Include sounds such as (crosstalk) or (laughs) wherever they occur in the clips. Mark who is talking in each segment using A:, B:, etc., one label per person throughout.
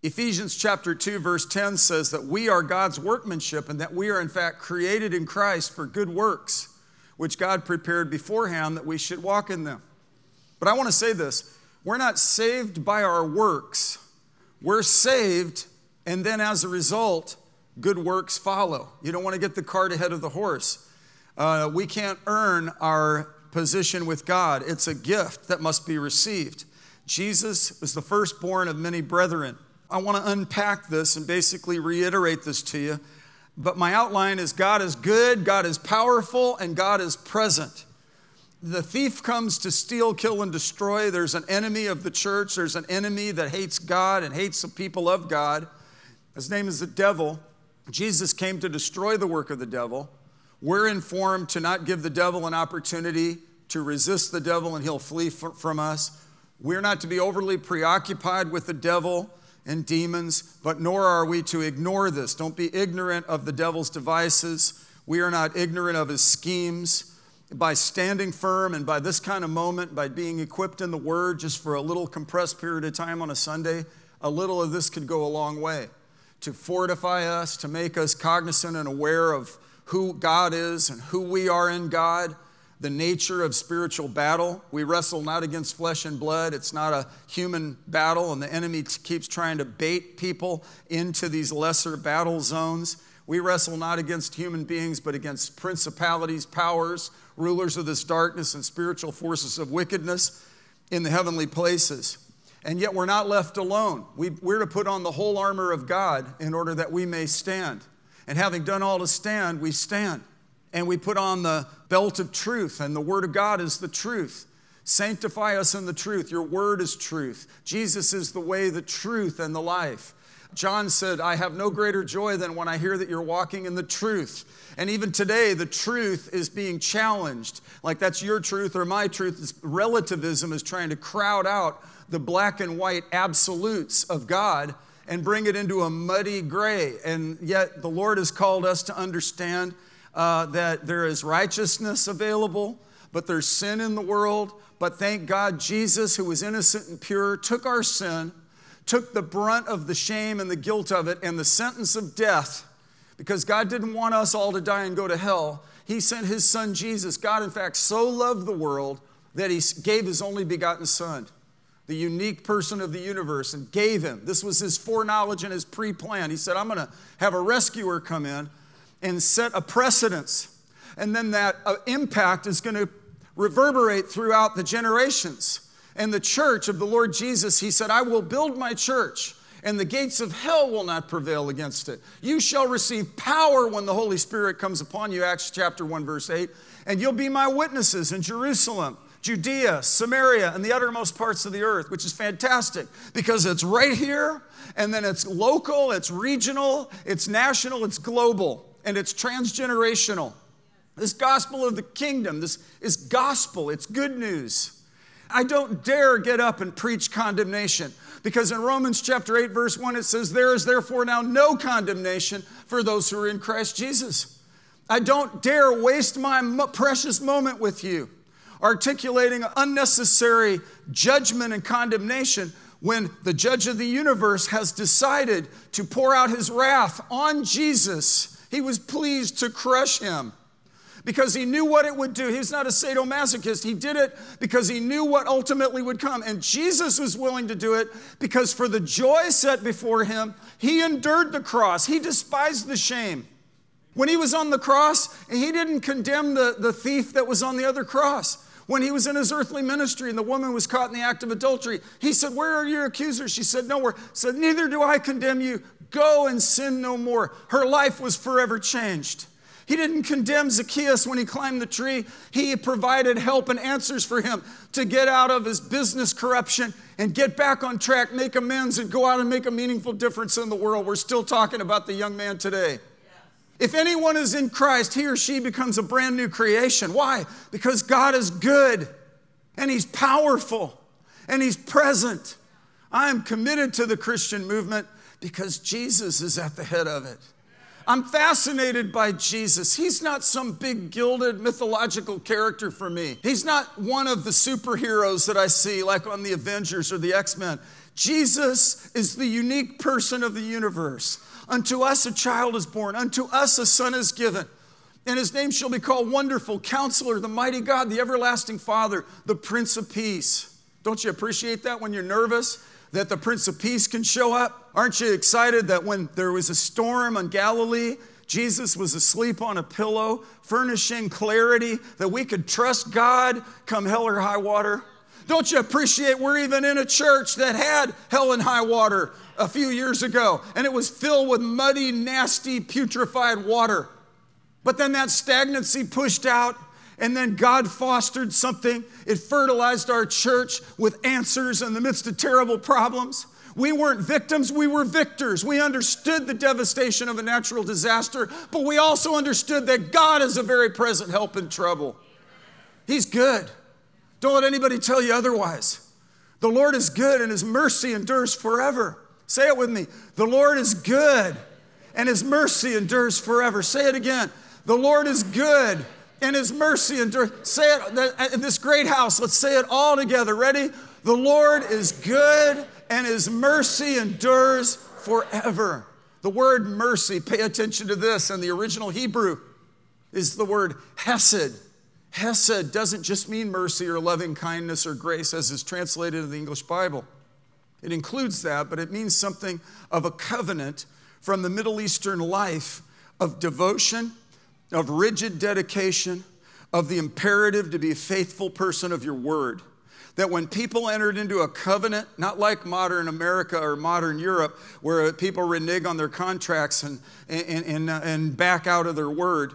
A: Ephesians chapter 2, verse 10 says that we are God's workmanship and that we are, in fact, created in Christ for good works, which God prepared beforehand that we should walk in them. But I want to say this we're not saved by our works, we're saved, and then as a result, good works follow. You don't want to get the cart ahead of the horse. Uh, we can't earn our position with God, it's a gift that must be received. Jesus was the firstborn of many brethren. I want to unpack this and basically reiterate this to you. But my outline is God is good, God is powerful, and God is present. The thief comes to steal, kill, and destroy. There's an enemy of the church. There's an enemy that hates God and hates the people of God. His name is the devil. Jesus came to destroy the work of the devil. We're informed to not give the devil an opportunity to resist the devil and he'll flee from us. We're not to be overly preoccupied with the devil and demons, but nor are we to ignore this. Don't be ignorant of the devil's devices. We are not ignorant of his schemes. By standing firm and by this kind of moment, by being equipped in the Word just for a little compressed period of time on a Sunday, a little of this could go a long way to fortify us, to make us cognizant and aware of who God is and who we are in God the nature of spiritual battle. We wrestle not against flesh and blood. It's not a human battle, and the enemy t- keeps trying to bait people into these lesser battle zones. We wrestle not against human beings, but against principalities, powers, rulers of this darkness, and spiritual forces of wickedness in the heavenly places. And yet we're not left alone. We, we're to put on the whole armor of God in order that we may stand. And having done all to stand, we stand and we put on the belt of truth, and the Word of God is the truth. Sanctify us in the truth. Your Word is truth. Jesus is the way, the truth, and the life. John said, I have no greater joy than when I hear that you're walking in the truth. And even today, the truth is being challenged. Like that's your truth or my truth. relativism is trying to crowd out the black and white absolutes of God and bring it into a muddy gray. And yet, the Lord has called us to understand uh, that there is righteousness available, but there's sin in the world. But thank God, Jesus, who was innocent and pure, took our sin, took the brunt of the shame and the guilt of it, and the sentence of death, because God didn't want us all to die and go to hell. He sent His Son Jesus. God, in fact, so loved the world that He gave His only begotten Son the unique person of the universe and gave him. This was his foreknowledge and his pre plan. He said, I'm going to have a rescuer come in and set a precedence. And then that uh, impact is going to reverberate throughout the generations. And the church of the Lord Jesus, he said, I will build my church, and the gates of hell will not prevail against it. You shall receive power when the Holy Spirit comes upon you, Acts chapter 1, verse 8, and you'll be my witnesses in Jerusalem. Judea, Samaria, and the uttermost parts of the earth, which is fantastic because it's right here, and then it's local, it's regional, it's national, it's global and it's transgenerational. This gospel of the kingdom, this is gospel, it's good news. I don't dare get up and preach condemnation because in Romans chapter 8, verse 1, it says, There is therefore now no condemnation for those who are in Christ Jesus. I don't dare waste my precious moment with you articulating unnecessary judgment and condemnation when the judge of the universe has decided to pour out his wrath on Jesus he was pleased to crush him because he knew what it would do. He was not a sadomasochist. He did it because he knew what ultimately would come. And Jesus was willing to do it because for the joy set before him, he endured the cross. He despised the shame. When he was on the cross, he didn't condemn the, the thief that was on the other cross. When he was in his earthly ministry and the woman was caught in the act of adultery, he said, Where are your accusers? She said, Nowhere. Said, Neither do I condemn you. Go and sin no more. Her life was forever changed. He didn't condemn Zacchaeus when he climbed the tree. He provided help and answers for him to get out of his business corruption and get back on track, make amends, and go out and make a meaningful difference in the world. We're still talking about the young man today. If anyone is in Christ, he or she becomes a brand new creation. Why? Because God is good and He's powerful and He's present. I am committed to the Christian movement because Jesus is at the head of it. I'm fascinated by Jesus. He's not some big gilded mythological character for me. He's not one of the superheroes that I see, like on the Avengers or the X Men. Jesus is the unique person of the universe. Unto us a child is born, unto us a son is given. And his name shall be called Wonderful, Counselor, the Mighty God, the Everlasting Father, the Prince of Peace. Don't you appreciate that when you're nervous that the Prince of Peace can show up? Aren't you excited that when there was a storm on Galilee, Jesus was asleep on a pillow, furnishing clarity that we could trust God come hell or high water? Don't you appreciate we're even in a church that had hell and high water a few years ago, and it was filled with muddy, nasty, putrefied water. But then that stagnancy pushed out, and then God fostered something. It fertilized our church with answers in the midst of terrible problems. We weren't victims, we were victors. We understood the devastation of a natural disaster, but we also understood that God is a very present help in trouble. He's good. Don't let anybody tell you otherwise. The Lord is good and his mercy endures forever. Say it with me. The Lord is good and his mercy endures forever. Say it again. The Lord is good and his mercy endures. Say it uh, in this great house. Let's say it all together. Ready? The Lord is good and his mercy endures forever. The word mercy, pay attention to this, in the original Hebrew is the word hesed. Hesed doesn't just mean mercy or loving kindness or grace as is translated in the English Bible. It includes that, but it means something of a covenant from the Middle Eastern life of devotion, of rigid dedication, of the imperative to be a faithful person of your word. That when people entered into a covenant, not like modern America or modern Europe, where people renege on their contracts and, and, and, and back out of their word,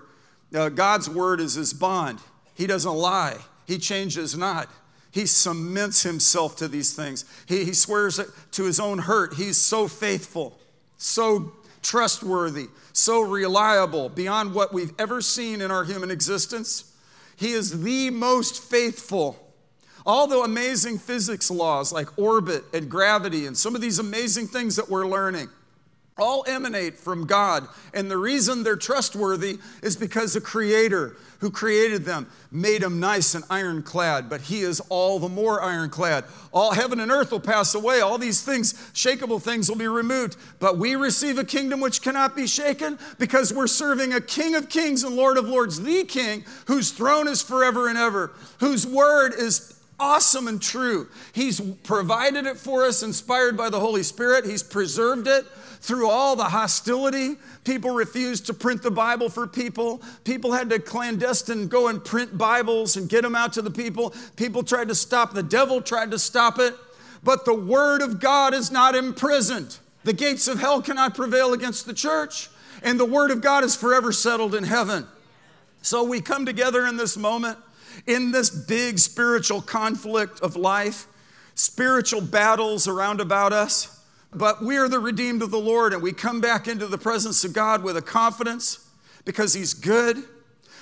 A: uh, God's word is his bond. He doesn't lie, He changes not. He cements himself to these things. He, he swears it to his own hurt. He's so faithful, so trustworthy, so reliable beyond what we've ever seen in our human existence. He is the most faithful. All the amazing physics laws like orbit and gravity and some of these amazing things that we're learning all emanate from God. And the reason they're trustworthy is because the Creator who created them made them nice and ironclad, but He is all the more ironclad. All heaven and earth will pass away, all these things, shakable things, will be removed. But we receive a kingdom which cannot be shaken because we're serving a King of kings and Lord of lords, the King whose throne is forever and ever, whose word is awesome and true. He's provided it for us, inspired by the Holy Spirit, He's preserved it through all the hostility. People refused to print the Bible for people. People had to clandestine go and print Bibles and get them out to the people. People tried to stop, the devil tried to stop it. But the Word of God is not imprisoned. The gates of hell cannot prevail against the church, and the Word of God is forever settled in heaven. So we come together in this moment, in this big spiritual conflict of life, spiritual battles around about us. But we are the redeemed of the Lord, and we come back into the presence of God with a confidence because He's good.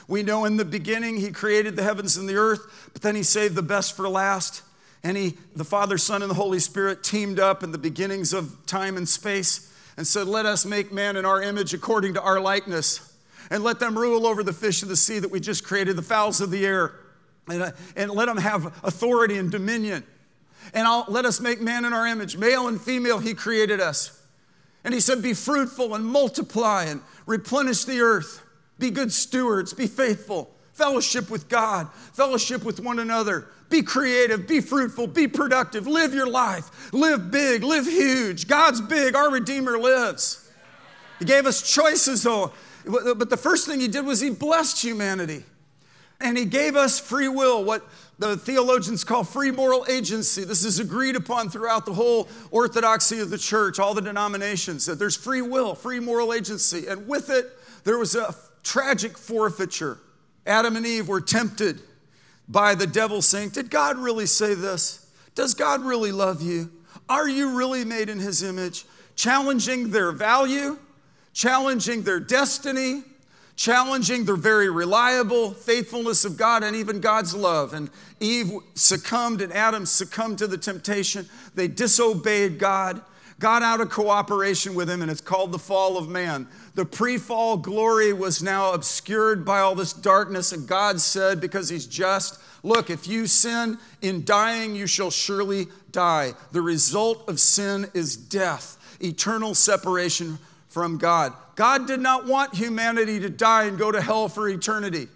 A: We know in the beginning He created the heavens and the earth, but then He saved the best for last. And He, the Father, Son, and the Holy Spirit teamed up in the beginnings of time and space and said, Let us make man in our image according to our likeness, and let them rule over the fish of the sea that we just created, the fowls of the air, and, uh, and let them have authority and dominion and I'll, let us make man in our image. Male and female, he created us. And he said, Be fruitful and multiply and replenish the earth. Be good stewards, be faithful, fellowship with God, fellowship with one another. Be creative, be fruitful, be productive, live your life, live big, live huge. God's big, our Redeemer lives. He gave us choices, though. But the first thing he did was he blessed humanity. And he gave us free will, what the theologians call free moral agency. This is agreed upon throughout the whole orthodoxy of the church, all the denominations, that there's free will, free moral agency. And with it, there was a tragic forfeiture. Adam and Eve were tempted by the devil saying, Did God really say this? Does God really love you? Are you really made in his image? Challenging their value, challenging their destiny, challenging the very reliable faithfulness of God and even God's love. And Eve succumbed and Adam succumbed to the temptation. They disobeyed God, got out of cooperation with Him, and it's called the fall of man. The pre fall glory was now obscured by all this darkness, and God said, because He's just, Look, if you sin in dying, you shall surely die. The result of sin is death, eternal separation from God. God did not want humanity to die and go to hell for eternity.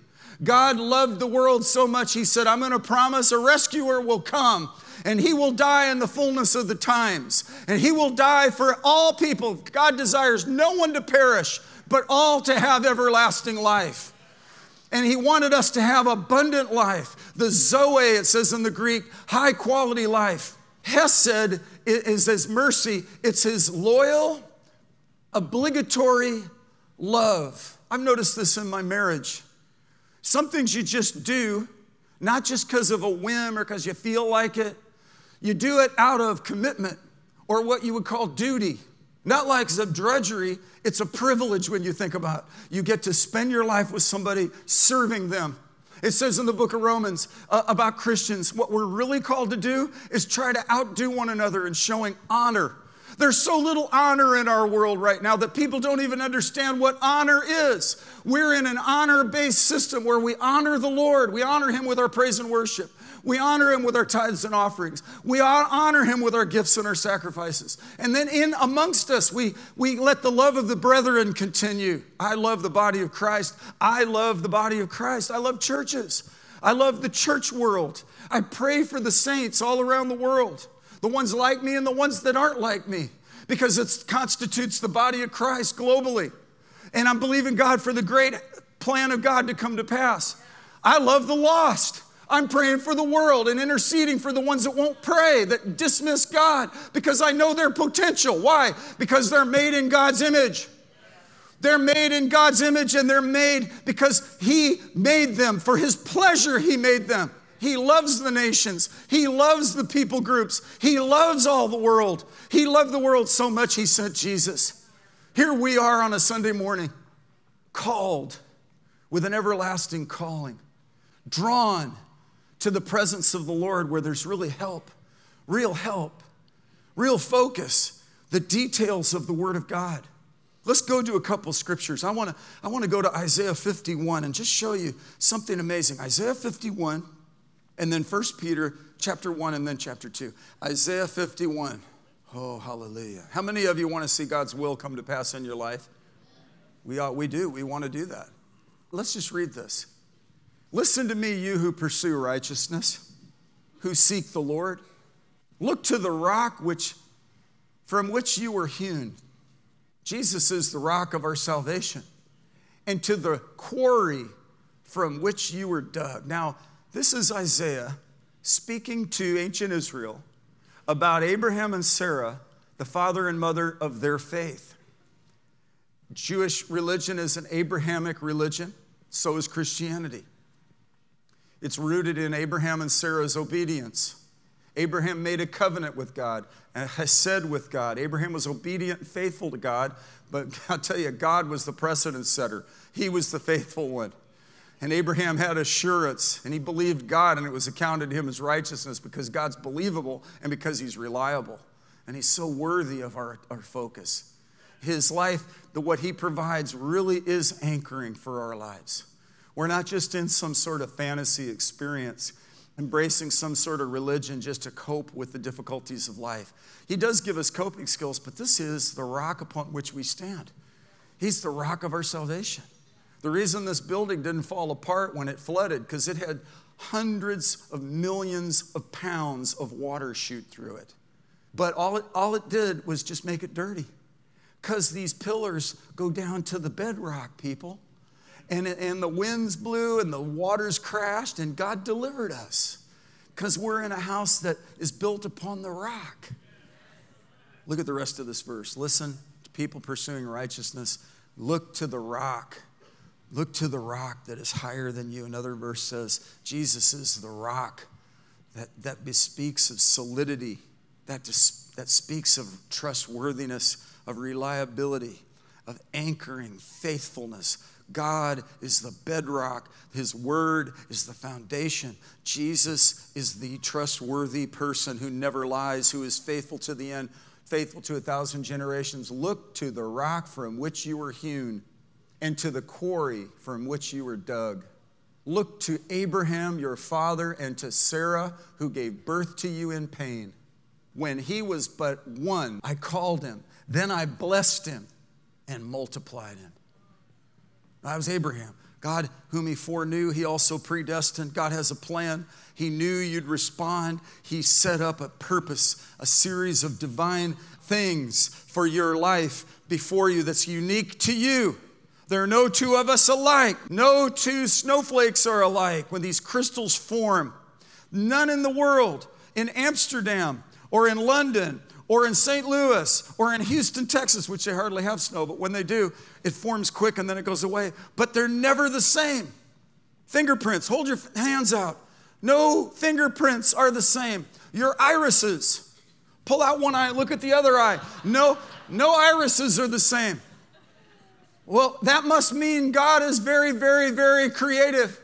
A: God loved the world so much, He said, I'm going to promise a rescuer will come and he will die in the fullness of the times. And he will die for all people. God desires no one to perish, but all to have everlasting life. And he wanted us to have abundant life. The Zoe, it says in the Greek, high quality life. Hesed is his mercy, it's his loyal, obligatory love. I've noticed this in my marriage. Some things you just do, not just because of a whim or because you feel like it, you do it out of commitment or what you would call duty. Not like some drudgery, it's a privilege when you think about it. You get to spend your life with somebody serving them. It says in the book of Romans uh, about Christians, what we're really called to do is try to outdo one another in showing honor. There's so little honor in our world right now that people don't even understand what honor is. We're in an honor based system where we honor the Lord, we honor Him with our praise and worship. We honor him with our tithes and offerings. We honor him with our gifts and our sacrifices. And then in amongst us, we, we let the love of the brethren continue. I love the body of Christ. I love the body of Christ. I love churches. I love the church world. I pray for the saints all around the world, the ones like me and the ones that aren't like me, because it constitutes the body of Christ globally. And I'm believing God for the great plan of God to come to pass. I love the lost. I'm praying for the world and interceding for the ones that won't pray, that dismiss God, because I know their potential. Why? Because they're made in God's image. They're made in God's image and they're made because He made them. For His pleasure, He made them. He loves the nations. He loves the people groups. He loves all the world. He loved the world so much, He sent Jesus. Here we are on a Sunday morning, called with an everlasting calling, drawn to the presence of the Lord where there's really help, real help, real focus, the details of the Word of God. Let's go to a couple scriptures. I want to I want to go to Isaiah 51 and just show you something amazing. Isaiah 51 and then 1 Peter chapter 1 and then chapter 2. Isaiah 51. Oh, hallelujah. How many of you want to see God's will come to pass in your life? We, are, we do. We want to do that. Let's just read this. Listen to me, you who pursue righteousness, who seek the Lord. Look to the rock which, from which you were hewn. Jesus is the rock of our salvation. And to the quarry from which you were dug. Now, this is Isaiah speaking to ancient Israel about Abraham and Sarah, the father and mother of their faith. Jewish religion is an Abrahamic religion, so is Christianity. It's rooted in Abraham and Sarah's obedience. Abraham made a covenant with God and has said with God. Abraham was obedient and faithful to God, but (laughs) I'll tell you, God was the precedent setter. He was the faithful one. And Abraham had assurance and he believed God, and it was accounted to him as righteousness because God's believable and because he's reliable. And he's so worthy of our, our focus. His life, the, what he provides, really is anchoring for our lives. We're not just in some sort of fantasy experience, embracing some sort of religion just to cope with the difficulties of life. He does give us coping skills, but this is the rock upon which we stand. He's the rock of our salvation. The reason this building didn't fall apart when it flooded, because it had hundreds of millions of pounds of water shoot through it. But all it, all it did was just make it dirty. Because these pillars go down to the bedrock, people and, and the winds blew and the waters crashed, and God delivered us because we're in a house that is built upon the rock. Look at the rest of this verse. Listen to people pursuing righteousness. Look to the rock. Look to the rock that is higher than you. Another verse says, Jesus is the rock that, that bespeaks of solidity, that, dis, that speaks of trustworthiness, of reliability, of anchoring, faithfulness, God is the bedrock, His Word is the foundation. Jesus is the trustworthy person who never lies, who is faithful to the end, faithful to a thousand generations. Look to the rock from which you were hewn and to the quarry from which you were dug. Look to Abraham, your father, and to Sarah, who gave birth to you in pain. when he was but one, I called him. Then I blessed him and multiplied him. I was Abraham. God, whom he foreknew, he also predestined. God has a plan. He knew you'd respond. He set up a purpose, a series of divine things for your life before you that's unique to you. There are no two of us alike. No two snowflakes are alike when these crystals form. None in the world. In Amsterdam or in London or in St. Louis or in Houston, Texas, which they hardly have snow, but when they do, it forms quick and then it goes away. But they're never the same. Fingerprints, hold your hands out. No fingerprints are the same. Your irises, pull out one eye, look at the other eye. No, no irises are the same. Well, that must mean God is very, very, very creative.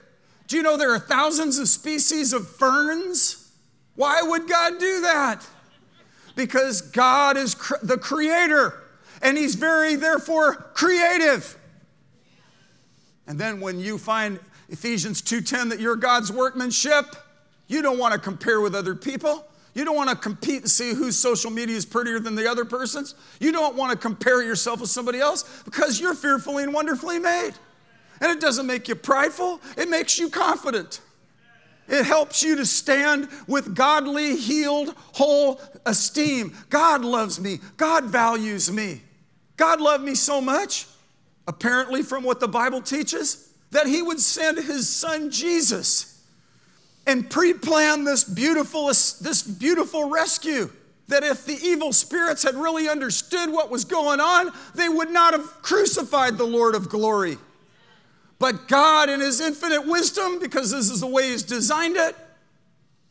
A: Do you know there are thousands of species of ferns? Why would God do that? Because God is the creator and He's very, therefore, creative. And then when you find Ephesians 2:10 that you're God's workmanship, you don't want to compare with other people. You don't want to compete and see whose social media is prettier than the other person's. You don't want to compare yourself with somebody else because you're fearfully and wonderfully made. And it doesn't make you prideful, it makes you confident. It helps you to stand with godly, healed, whole esteem. God loves me. God values me. God loved me so much, apparently, from what the Bible teaches, that He would send His Son Jesus and pre-plan this beautiful, this beautiful rescue. That if the evil spirits had really understood what was going on, they would not have crucified the Lord of glory. But God, in His infinite wisdom, because this is the way He's designed it,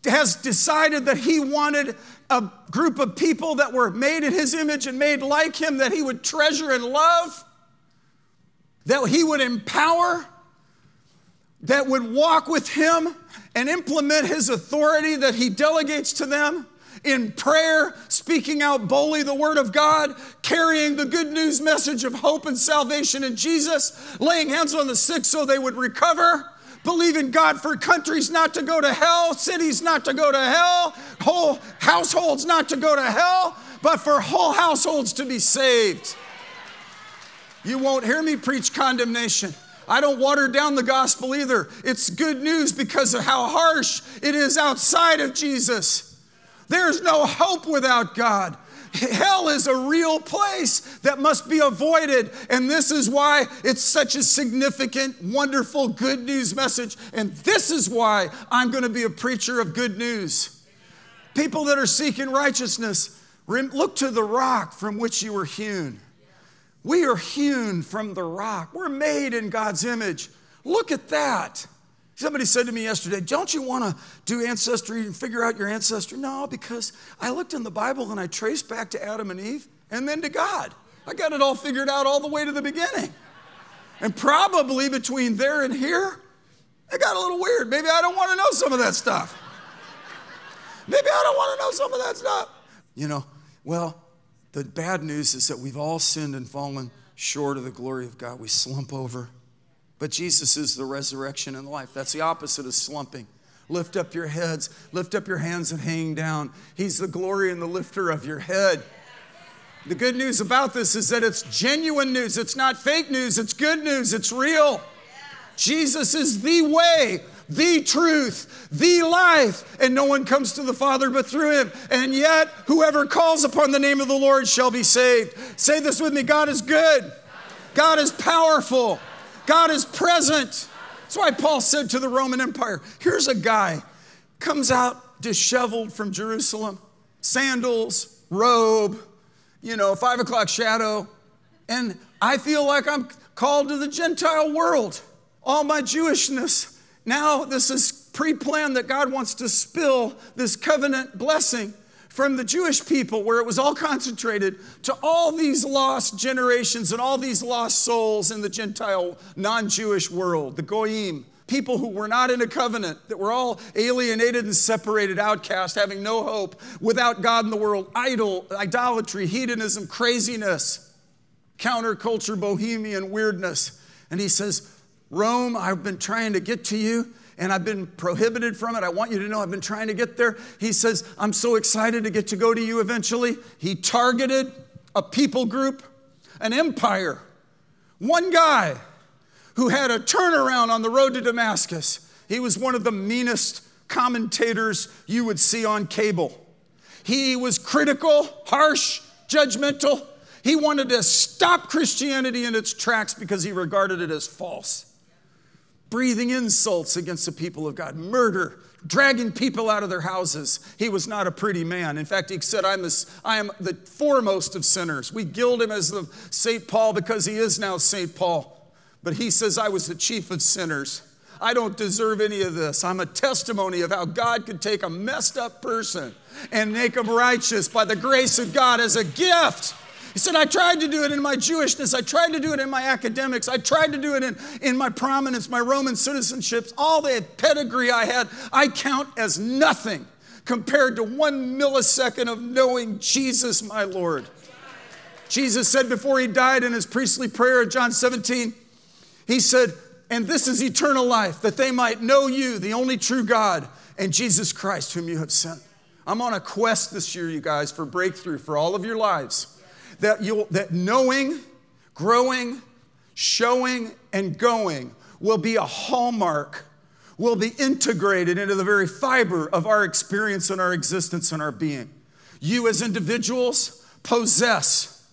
A: has decided that He wanted a group of people that were made in His image and made like Him that He would treasure and love, that He would empower, that would walk with Him and implement His authority that He delegates to them in prayer, speaking out boldly the word of God, carrying the good news message of hope and salvation in Jesus, laying hands on the sick so they would recover, believing God for countries not to go to hell, cities not to go to hell, whole households not to go to hell, but for whole households to be saved. You won't hear me preach condemnation. I don't water down the gospel either. It's good news because of how harsh it is outside of Jesus. There's no hope without God. Hell is a real place that must be avoided. And this is why it's such a significant, wonderful good news message. And this is why I'm going to be a preacher of good news. People that are seeking righteousness, look to the rock from which you were hewn. We are hewn from the rock, we're made in God's image. Look at that. Somebody said to me yesterday, Don't you want to do ancestry and figure out your ancestry? No, because I looked in the Bible and I traced back to Adam and Eve and then to God. I got it all figured out all the way to the beginning. And probably between there and here, it got a little weird. Maybe I don't want to know some of that stuff. Maybe I don't want to know some of that stuff. You know, well, the bad news is that we've all sinned and fallen short of the glory of God. We slump over but Jesus is the resurrection and life. That's the opposite of slumping. Lift up your heads, lift up your hands and hang down. He's the glory and the lifter of your head. The good news about this is that it's genuine news. It's not fake news, it's good news, it's real. Jesus is the way, the truth, the life, and no one comes to the Father but through him. And yet, whoever calls upon the name of the Lord shall be saved. Say this with me God is good, God is powerful. God is present. That's why Paul said to the Roman Empire here's a guy, comes out disheveled from Jerusalem, sandals, robe, you know, five o'clock shadow. And I feel like I'm called to the Gentile world. All my Jewishness. Now, this is pre planned that God wants to spill this covenant blessing from the Jewish people, where it was all concentrated, to all these lost generations and all these lost souls in the Gentile, non Jewish world, the Goyim, people who were not in a covenant, that were all alienated and separated, outcast, having no hope, without God in the world, idol, idolatry, hedonism, craziness, counterculture, bohemian weirdness. And he says, Rome, I've been trying to get to you, and I've been prohibited from it. I want you to know I've been trying to get there. He says, I'm so excited to get to go to you eventually. He targeted a people group, an empire, one guy who had a turnaround on the road to Damascus. He was one of the meanest commentators you would see on cable. He was critical, harsh, judgmental. He wanted to stop Christianity in its tracks because he regarded it as false. Breathing insults against the people of God, murder, dragging people out of their houses. He was not a pretty man. In fact, he said, I'm am the foremost of sinners. We gild him as the St. Paul because he is now St. Paul. But he says, I was the chief of sinners. I don't deserve any of this. I'm a testimony of how God could take a messed up person and make him righteous by the grace of God as a gift. He said, I tried to do it in my Jewishness. I tried to do it in my academics. I tried to do it in, in my prominence, my Roman citizenships, all the pedigree I had. I count as nothing compared to one millisecond of knowing Jesus, my Lord. Jesus said before he died in his priestly prayer, in John 17, he said, And this is eternal life, that they might know you, the only true God, and Jesus Christ, whom you have sent. I'm on a quest this year, you guys, for breakthrough for all of your lives that, you'll, that knowing, growing, showing, and going will be a hallmark, will be integrated into the very fiber of our experience and our existence and our being. You, as individuals, possess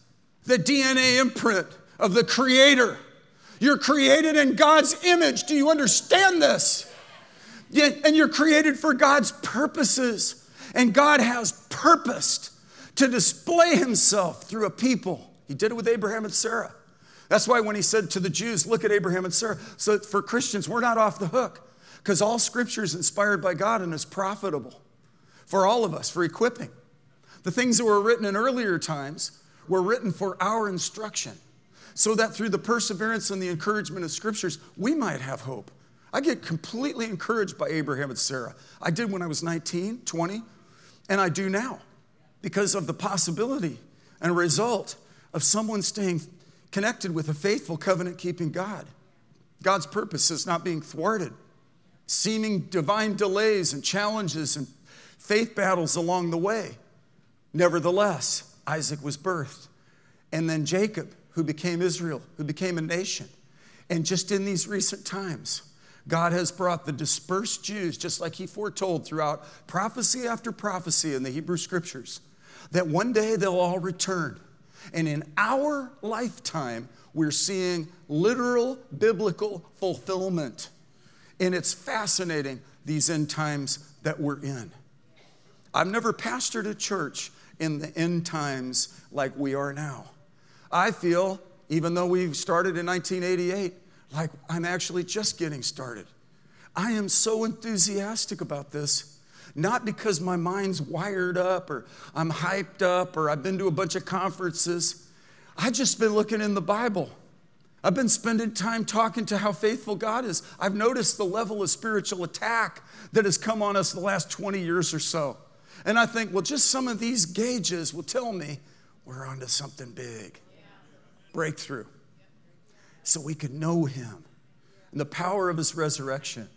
A: the DNA imprint of the Creator. You're created in God's image. Do you understand this? And you're created for God's purposes. And God has purposed to display himself through a people. He did it with Abraham and Sarah. That's why when he said to the Jews, Look at Abraham and Sarah. So for Christians, we're not off the hook because all scripture is inspired by God and is profitable for all of us, for equipping. The things that were written in earlier times were written for our instruction so that through the perseverance and the encouragement of scriptures, we might have hope. I get completely encouraged by Abraham and Sarah. I did when I was 19, 20, and I do now because of the possibility and result of someone staying connected with a faithful covenant keeping God. God's purpose is not being thwarted. Seeming divine delays and challenges and faith battles along the way. Nevertheless, Isaac was birthed. And then Jacob, who became Israel, who became a nation. And just in these recent times, God has brought the dispersed Jews, just like He foretold throughout prophecy after prophecy in the Hebrew Scriptures, that one day they'll all return. And in our lifetime, we're seeing literal biblical fulfillment. And it's fascinating, these end times that we're in. I've never pastored a church in the end times like we are now. I feel, even though we've started in 1988, like I'm actually just getting started. I am so enthusiastic about this, not because my mind's wired up or I'm hyped up or I've been to a bunch of conferences. I've just been looking in the Bible. I've been spending time talking to how faithful God is. I've noticed the level of spiritual attack that has come on us the last 20 years or so. And I think, well, just some of these gauges will tell me we're onto something big. Breakthrough so we could know him and the power of his resurrection,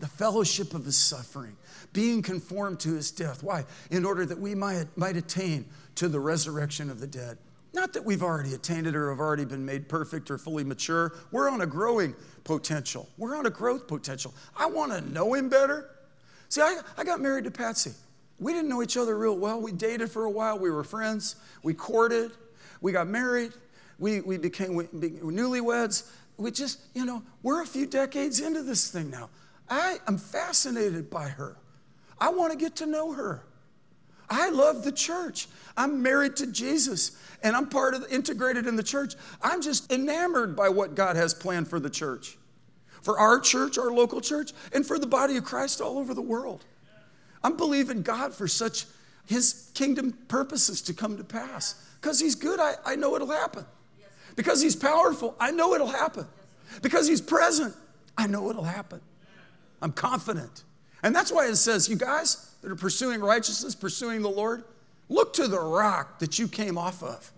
A: the fellowship of his suffering, being conformed to his death. Why? In order that we might, might attain to the resurrection of the dead. Not that we've already attained it or have already been made perfect or fully mature. We're on a growing potential. We're on a growth potential. I want to know him better. See, I, I got married to Patsy. We didn't know each other real well. We dated for a while. We were friends. We courted. We got married. We, we became we, newlyweds. We just, you know, we're a few decades into this thing now. I am fascinated by her. I want to get to know her. I love the church. I'm married to Jesus and I'm part of the, integrated in the church. I'm just enamored by what God has planned for the church. For our church, our local church, and for the body of Christ all over the world. I'm believing God for such his kingdom purposes to come to pass. Because he's good, I, I know it'll happen. Because He's powerful, I know it'll happen. Because He's present, I know it'll happen. I'm confident. And that's why it says, you guys that are pursuing righteousness, pursuing the Lord, look to the rock that you came off of.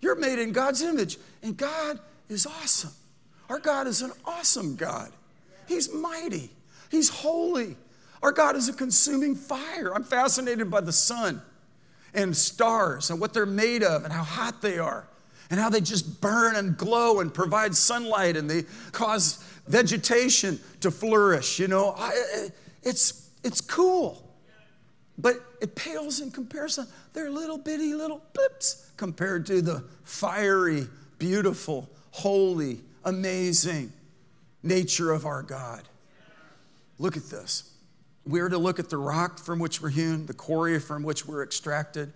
A: You're made in God's image, and God is awesome. Our God is an awesome God. He's mighty. He's holy. Our God is a consuming fire. I'm fascinated by the sun and stars and what they're made of and how hot they are and how they just burn and glow and provide sunlight and they cause vegetation to flourish. You know, I, it's, it's cool. But it pales in comparison. They're little bitty little blips compared to the fiery, beautiful, holy, amazing nature of our God. Look at this. We are to look at the rock from which we're hewn, the quarry from which we're extracted.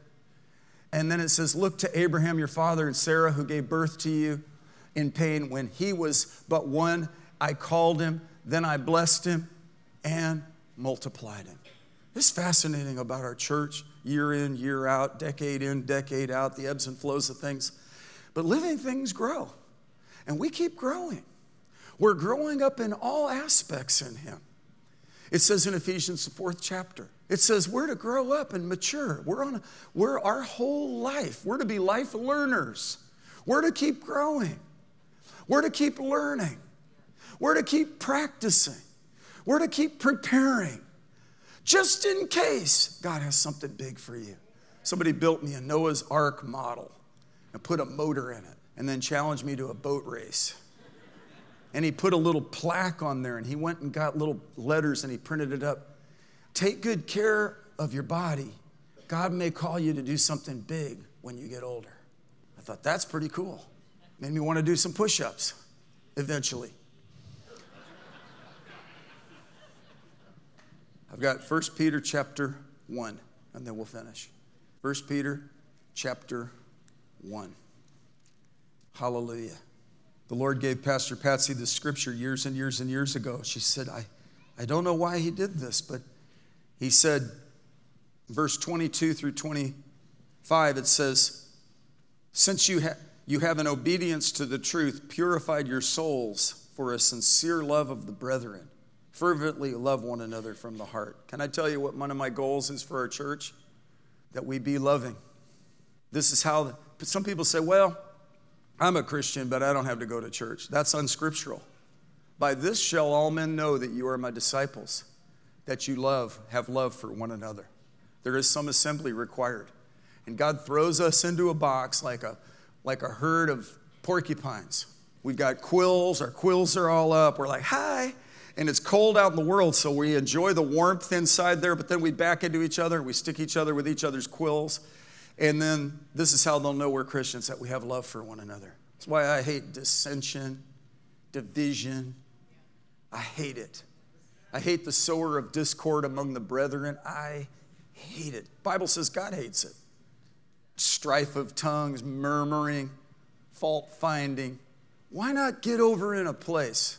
A: And then it says, Look to Abraham, your father, and Sarah, who gave birth to you in pain. When he was but one, I called him, then I blessed him and multiplied him. It's fascinating about our church, year in, year out, decade in, decade out, the ebbs and flows of things. But living things grow, and we keep growing. We're growing up in all aspects in Him. It says in Ephesians, the fourth chapter, it says we're to grow up and mature. We're on we're our whole life. We're to be life learners. We're to keep growing. We're to keep learning. We're to keep practicing. We're to keep preparing just in case God has something big for you. Somebody built me a Noah's Ark model and put a motor in it and then challenged me to a boat race and he put a little plaque on there and he went and got little letters and he printed it up. Take good care of your body. God may call you to do something big when you get older. I thought that's pretty cool. Made me want to do some push ups eventually. I've got 1 Peter chapter 1, and then we'll finish. 1 Peter chapter 1. Hallelujah. The Lord gave Pastor Patsy this scripture years and years and years ago. She said, I, I don't know why he did this, but he said, verse 22 through 25, it says, Since you, ha- you have an obedience to the truth, purified your souls for a sincere love of the brethren, fervently love one another from the heart. Can I tell you what one of my goals is for our church? That we be loving. This is how, the, some people say, well, I'm a Christian, but I don't have to go to church. That's unscriptural. By this shall all men know that you are my disciples, that you love, have love for one another. There is some assembly required. And God throws us into a box like a, like a herd of porcupines. We've got quills, our quills are all up. We're like, hi. And it's cold out in the world, so we enjoy the warmth inside there, but then we back into each other. We stick each other with each other's quills. And then this is how they'll know we're Christians that we have love for one another. That's why I hate dissension, division. I hate it. I hate the sower of discord among the brethren. I hate it. Bible says God hates it. Strife of tongues, murmuring, fault finding. Why not get over in a place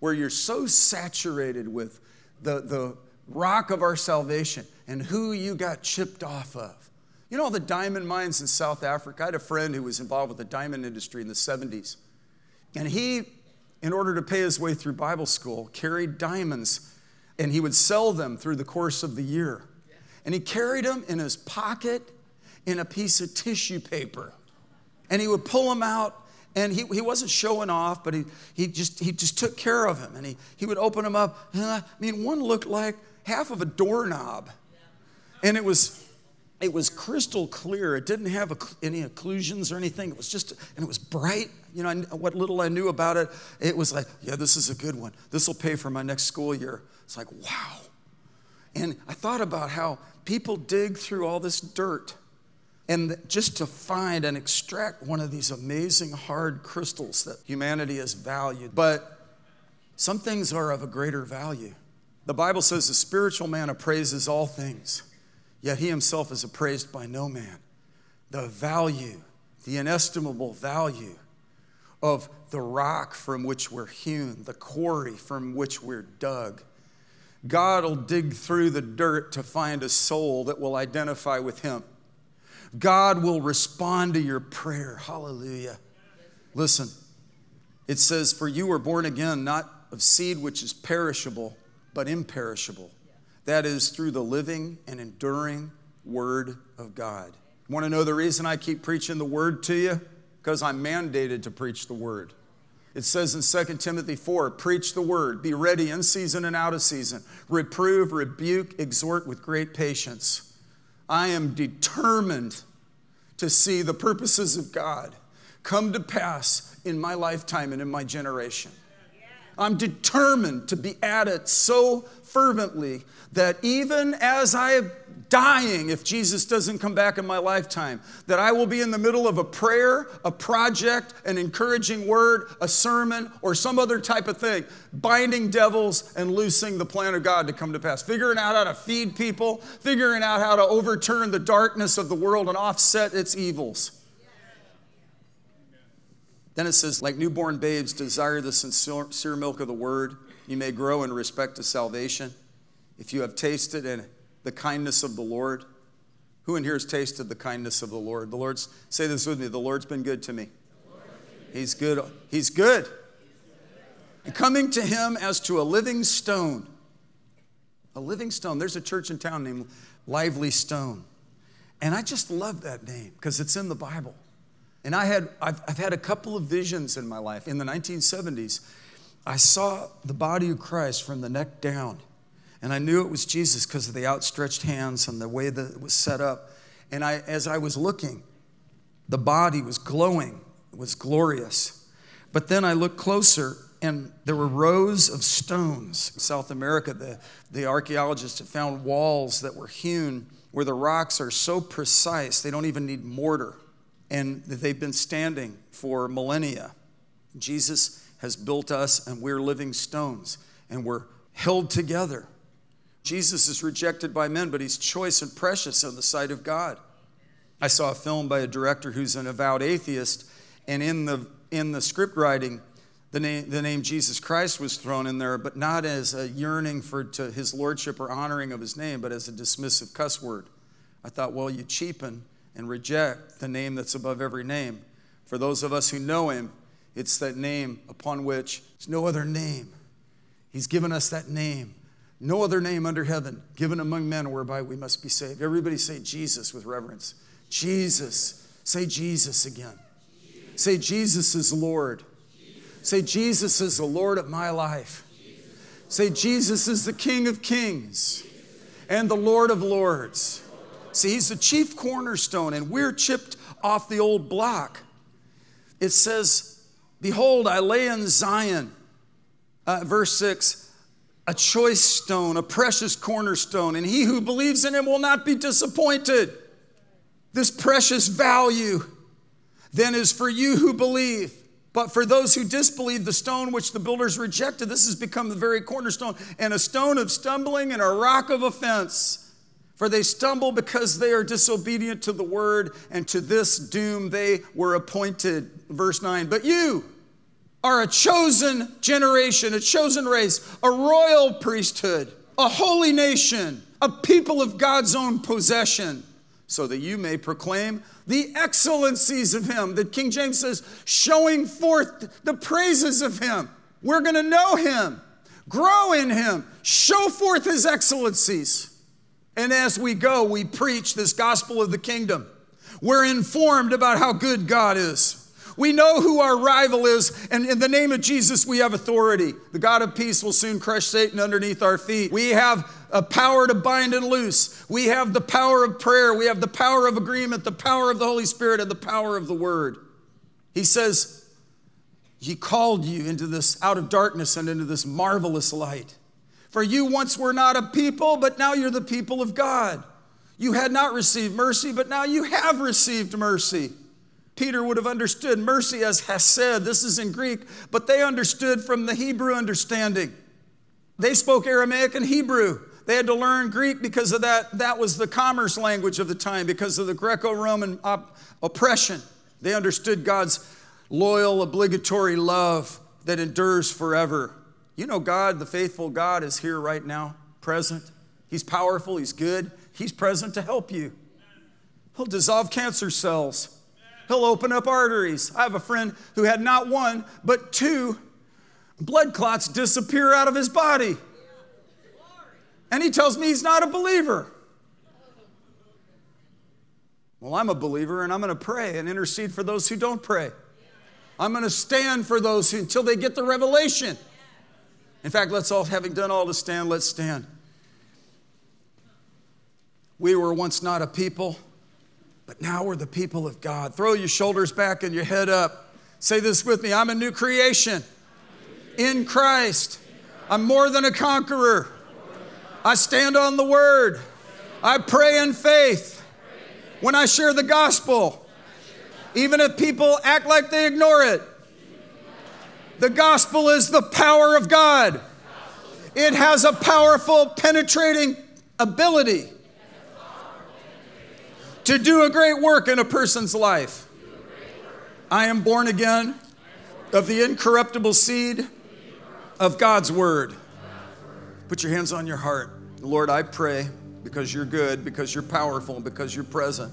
A: where you're so saturated with the, the rock of our salvation and who you got chipped off of? You know, the diamond mines in South Africa. I had a friend who was involved with the diamond industry in the 70s. And he, in order to pay his way through Bible school, carried diamonds and he would sell them through the course of the year. And he carried them in his pocket in a piece of tissue paper. And he would pull them out and he, he wasn't showing off, but he, he, just, he just took care of him. And he, he would open them up. I mean, one looked like half of a doorknob. And it was it was crystal clear. It didn't have any occlusions or anything. It was just, and it was bright. You know, what little I knew about it, it was like, yeah, this is a good one. This will pay for my next school year. It's like, wow. And I thought about how people dig through all this dirt and just to find and extract one of these amazing hard crystals that humanity has valued. But some things are of a greater value. The Bible says the spiritual man appraises all things yet he himself is appraised by no man. The value, the inestimable value of the rock from which we're hewn, the quarry from which we're dug. God will dig through the dirt to find a soul that will identify with him. God will respond to your prayer. Hallelujah. Listen, it says, For you were born again, not of seed which is perishable, but imperishable that is through the living and enduring Word of God. Want to know the reason I keep preaching the Word to you? Because I'm mandated to preach the Word. It says in 2 Timothy 4 preach the word, be ready in season and out of season, reprove, rebuke, exhort with great patience. I am determined to see the purposes of God come to pass in my lifetime and in my generation. I'm determined to be at it so fervently that even as I am dying, if Jesus doesn't come back in my lifetime, that I will be in the middle of a prayer, a project, an encouraging word, a sermon, or some other type of thing, binding devils and loosing the plan of God to come to pass, figuring out how to feed people, figuring out how to overturn the darkness of the world and offset its evils. Then it says, like newborn babes, desire the sincere milk of the word. You may grow in respect to salvation. If you have tasted and the kindness of the Lord. Who in here has tasted the kindness of the Lord? The Lord's, say this with me, the Lord's been good to me. He's good. He's good. And coming to him as to a living stone. A living stone. There's a church in town named Lively Stone. And I just love that name because it's in the Bible. And I had, I've, I've had a couple of visions in my life. In the 1970s, I saw the body of Christ from the neck down. And I knew it was Jesus because of the outstretched hands and the way that it was set up. And I, as I was looking, the body was glowing, it was glorious. But then I looked closer and there were rows of stones. In South America, the, the archaeologists have found walls that were hewn where the rocks are so precise they don't even need mortar and they've been standing for millennia. Jesus has built us, and we're living stones, and we're held together. Jesus is rejected by men, but he's choice and precious in the sight of God. I saw a film by a director who's an avowed atheist, and in the, in the script writing, the name, the name Jesus Christ was thrown in there, but not as a yearning for to his lordship or honoring of his name, but as a dismissive cuss word. I thought, well, you cheapen and reject the name that's above every name. For those of us who know him, it's that name upon which there's no other name. He's given us that name. No other name under heaven given among men whereby we must be saved. Everybody say Jesus with reverence. Jesus. Say Jesus again. Say Jesus is Lord. Say Jesus is the Lord of my life. Say Jesus is the King of kings and the Lord of lords. See, he's the chief cornerstone, and we're chipped off the old block. It says, Behold, I lay in Zion, uh, verse 6, a choice stone, a precious cornerstone, and he who believes in him will not be disappointed. This precious value then is for you who believe. But for those who disbelieve, the stone which the builders rejected, this has become the very cornerstone, and a stone of stumbling and a rock of offense. For they stumble because they are disobedient to the word, and to this doom they were appointed. Verse 9. But you are a chosen generation, a chosen race, a royal priesthood, a holy nation, a people of God's own possession, so that you may proclaim the excellencies of Him. That King James says, showing forth the praises of Him. We're to know Him, grow in Him, show forth His excellencies. And as we go, we preach this gospel of the kingdom. We're informed about how good God is. We know who our rival is, and in the name of Jesus, we have authority. The God of peace will soon crush Satan underneath our feet. We have a power to bind and loose. We have the power of prayer. We have the power of agreement, the power of the Holy Spirit, and the power of the Word. He says, He called you into this out of darkness and into this marvelous light. For you once were not a people, but now you're the people of God. You had not received mercy, but now you have received mercy. Peter would have understood mercy as hesed. This is in Greek, but they understood from the Hebrew understanding. They spoke Aramaic and Hebrew. They had to learn Greek because of that. That was the commerce language of the time, because of the Greco Roman op- oppression. They understood God's loyal, obligatory love that endures forever. You know, God, the faithful God, is here right now, present. He's powerful, He's good, He's present to help you. He'll dissolve cancer cells, He'll open up arteries. I have a friend who had not one, but two blood clots disappear out of his body. And he tells me he's not a believer. Well, I'm a believer and I'm going to pray and intercede for those who don't pray. I'm going to stand for those who, until they get the revelation. In fact, let's all, having done all to stand, let's stand. We were once not a people, but now we're the people of God. Throw your shoulders back and your head up. Say this with me I'm a new creation in Christ. I'm more than a conqueror. I stand on the word. I pray in faith. When I share the gospel, even if people act like they ignore it, the gospel is the power of God. It has a powerful, penetrating ability to do a great work in a person's life. I am born again of the incorruptible seed of God's word. Put your hands on your heart. Lord, I pray because you're good, because you're powerful, because you're present,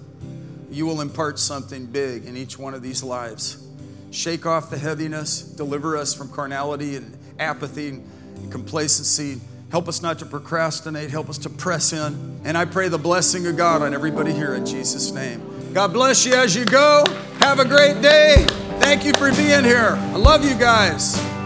A: you will impart something big in each one of these lives. Shake off the heaviness, deliver us from carnality and apathy and complacency. Help us not to procrastinate, help us to press in. And I pray the blessing of God on everybody here in Jesus' name. God bless you as you go. Have a great day. Thank you for being here. I love you guys.